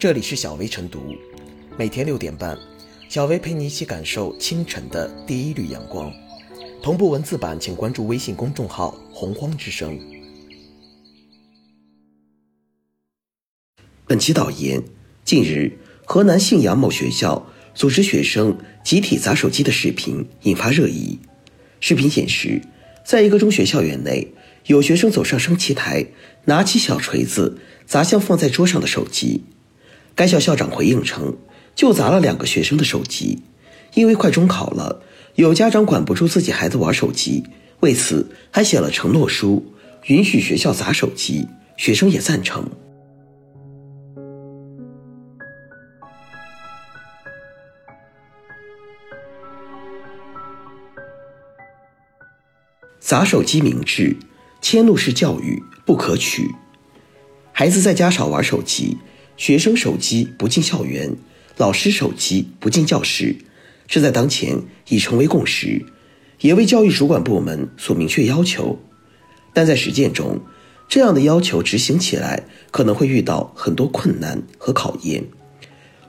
这里是小薇晨读，每天六点半，小薇陪你一起感受清晨的第一缕阳光。同步文字版，请关注微信公众号“洪荒之声”。本期导言：近日，河南信阳某学校组织学生集体砸手机的视频引发热议。视频显示，在一个中学校园内，有学生走上升旗台，拿起小锤子砸向放在桌上的手机。该校校长回应称，就砸了两个学生的手机，因为快中考了，有家长管不住自己孩子玩手机，为此还写了承诺书，允许学校砸手机，学生也赞成。砸手机明智，迁怒式教育不可取。孩子在家少玩手机。学生手机不进校园，老师手机不进教室，这在当前已成为共识，也为教育主管部门所明确要求。但在实践中，这样的要求执行起来可能会遇到很多困难和考验。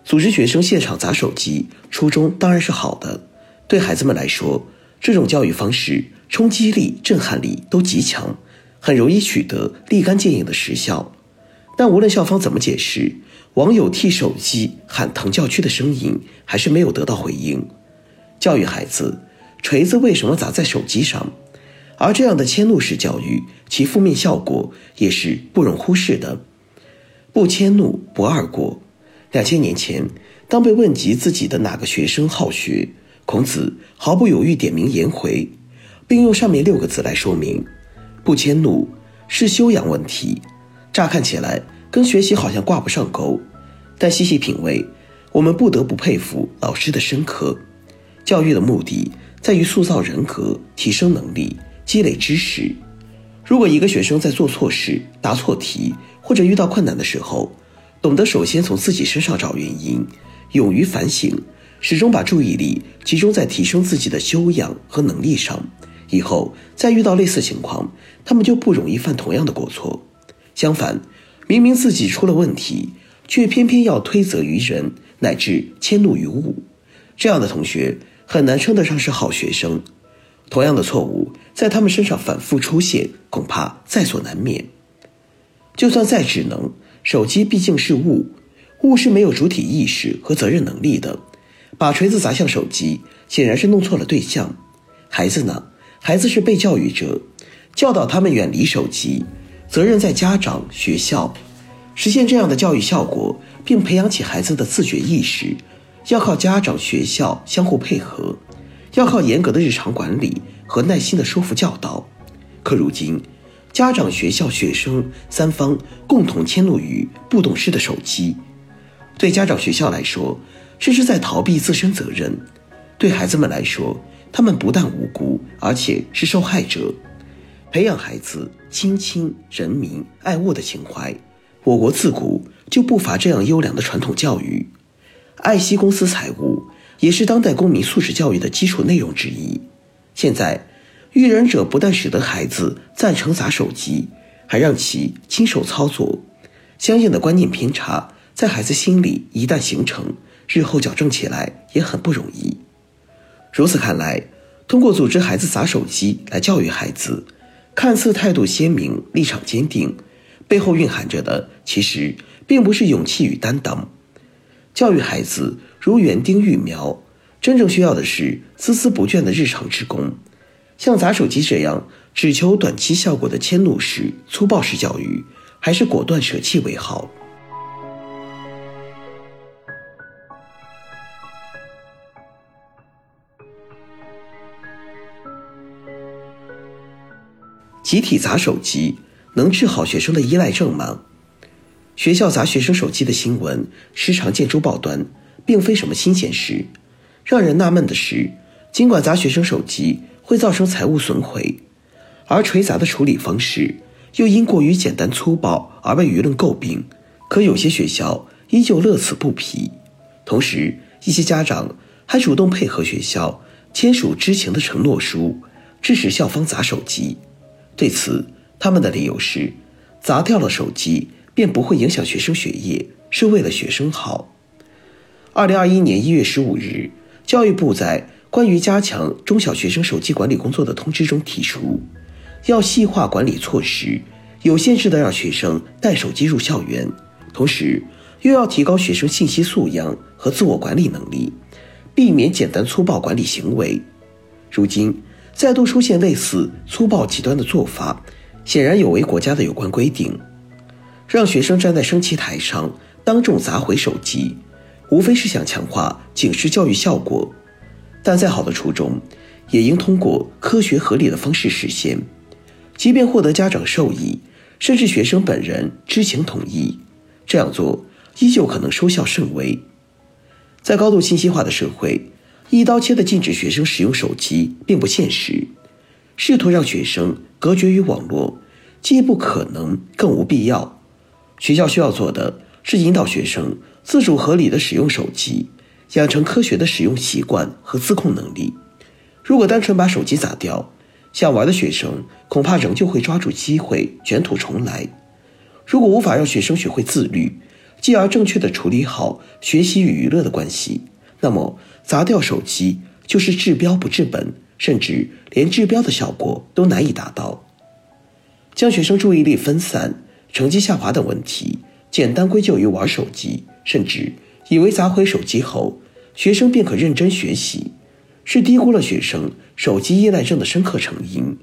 组织学生现场砸手机，初衷当然是好的，对孩子们来说，这种教育方式冲击力、震撼力都极强，很容易取得立竿见影的实效。但无论校方怎么解释，网友替手机喊疼叫区的声音还是没有得到回应。教育孩子，锤子为什么砸在手机上？而这样的迁怒式教育，其负面效果也是不容忽视的。不迁怒，不二过。两千年前，当被问及自己的哪个学生好学，孔子毫不犹豫点名颜回，并用上面六个字来说明：不迁怒是修养问题。乍看起来跟学习好像挂不上钩，但细细品味，我们不得不佩服老师的深刻。教育的目的在于塑造人格、提升能力、积累知识。如果一个学生在做错事、答错题或者遇到困难的时候，懂得首先从自己身上找原因，勇于反省，始终把注意力集中在提升自己的修养和能力上，以后再遇到类似情况，他们就不容易犯同样的过错。相反，明明自己出了问题，却偏偏要推责于人，乃至迁怒于物，这样的同学很难称得上是好学生。同样的错误在他们身上反复出现，恐怕在所难免。就算再智能，手机毕竟是物，物是没有主体意识和责任能力的。把锤子砸向手机，显然是弄错了对象。孩子呢？孩子是被教育者，教导他们远离手机。责任在家长、学校，实现这样的教育效果，并培养起孩子的自觉意识，要靠家长、学校相互配合，要靠严格的日常管理和耐心的说服教导。可如今，家长、学校、学生三方共同迁怒于不懂事的手机，对家长、学校来说，这是在逃避自身责任；对孩子们来说，他们不但无辜，而且是受害者。培养孩子亲亲人民爱物的情怀，我国自古就不乏这样优良的传统教育。爱惜公私财物也是当代公民素质教育的基础内容之一。现在，育人者不但使得孩子赞成砸手机，还让其亲手操作，相应的观念偏差在孩子心里一旦形成，日后矫正起来也很不容易。如此看来，通过组织孩子砸手机来教育孩子。看似态度鲜明、立场坚定，背后蕴含着的其实并不是勇气与担当。教育孩子如园丁育苗，真正需要的是孜孜不倦的日常之功。像砸手机这样只求短期效果的迁怒式、粗暴式教育，还是果断舍弃为好。集体砸手机能治好学生的依赖症吗？学校砸学生手机的新闻时常见诸报端，并非什么新鲜事。让人纳闷的是，尽管砸学生手机会造成财物损毁，而锤砸的处理方式又因过于简单粗暴而被舆论诟病，可有些学校依旧乐此不疲。同时，一些家长还主动配合学校签署知情的承诺书，致使校方砸手机。对此，他们的理由是：砸掉了手机，便不会影响学生学业，是为了学生好。二零二一年一月十五日，教育部在关于加强中小学生手机管理工作的通知中提出，要细化管理措施，有限制的让学生带手机入校园，同时又要提高学生信息素养和自我管理能力，避免简单粗暴管理行为。如今再度出现类似粗暴极端的做法，显然有违国家的有关规定。让学生站在升旗台上当众砸毁手机，无非是想强化警示教育效果。但再好的初衷，也应通过科学合理的方式实现。即便获得家长授意，甚至学生本人知情同意，这样做依旧可能收效甚微。在高度信息化的社会，一刀切的禁止学生使用手机并不现实。试图让学生隔绝于网络，既不可能，更无必要。学校需要做的是引导学生自主合理的使用手机，养成科学的使用习惯和自控能力。如果单纯把手机砸掉，想玩的学生恐怕仍旧会抓住机会卷土重来。如果无法让学生学会自律，继而正确的处理好学习与娱乐的关系，那么砸掉手机就是治标不治本，甚至连治标的效果都难以达到。将学生注意力分散。成绩下滑等问题，简单归咎于玩手机，甚至以为砸毁手机后，学生便可认真学习，是低估了学生手机依赖症的深刻成因，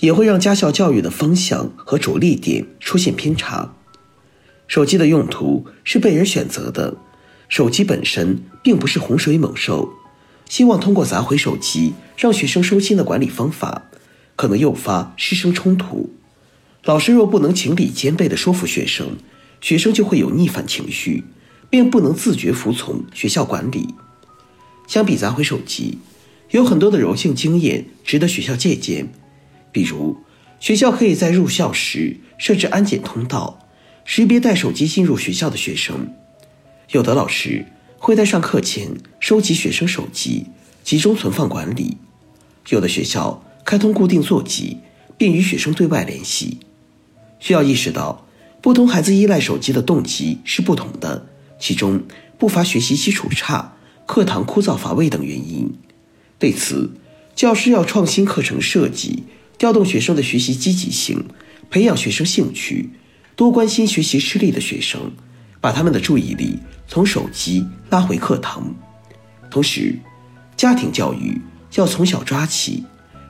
也会让家校教育的方向和着力点出现偏差。手机的用途是被人选择的，手机本身并不是洪水猛兽。希望通过砸毁手机让学生收心的管理方法，可能诱发师生冲突。老师若不能情理兼备地说服学生，学生就会有逆反情绪，便不能自觉服从学校管理。相比砸毁手机，有很多的柔性经验值得学校借鉴。比如，学校可以在入校时设置安检通道，识别带手机进入学校的学生。有的老师会在上课前收集学生手机，集中存放管理；有的学校开通固定座机，便与学生对外联系。需要意识到，不同孩子依赖手机的动机是不同的，其中不乏学习基础差、课堂枯燥乏味等原因。对此，教师要创新课程设计，调动学生的学习积极性，培养学生兴趣，多关心学习吃力的学生，把他们的注意力从手机拉回课堂。同时，家庭教育要从小抓起，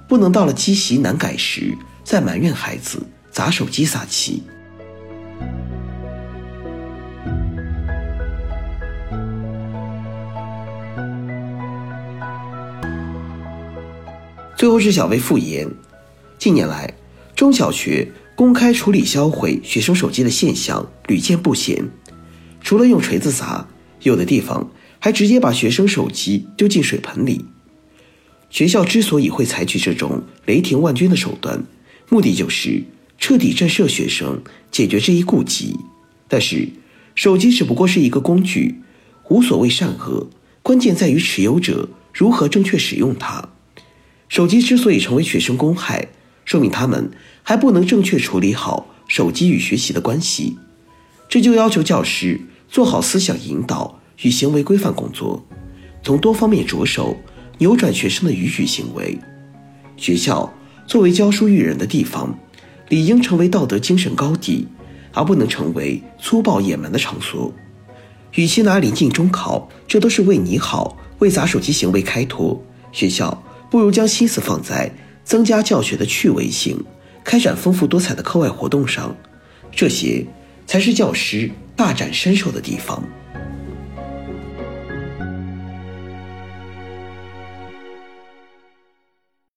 不能到了积习难改时再埋怨孩子。砸手机撒气。最后是小薇复言，近年来中小学公开处理销毁学生手机的现象屡见不鲜，除了用锤子砸，有的地方还直接把学生手机丢进水盆里。学校之所以会采取这种雷霆万钧的手段，目的就是。彻底震慑学生，解决这一痼疾。但是，手机只不过是一个工具，无所谓善恶，关键在于持有者如何正确使用它。手机之所以成为学生公害，说明他们还不能正确处理好手机与学习的关系。这就要求教师做好思想引导与行为规范工作，从多方面着手扭转学生的逾矩行为。学校作为教书育人的地方。理应成为道德精神高地，而不能成为粗暴野蛮的场所。与其拿临近中考，这都是为你好，为砸手机行为开脱。学校不如将心思放在增加教学的趣味性，开展丰富多彩的课外活动上，这些才是教师大展身手的地方。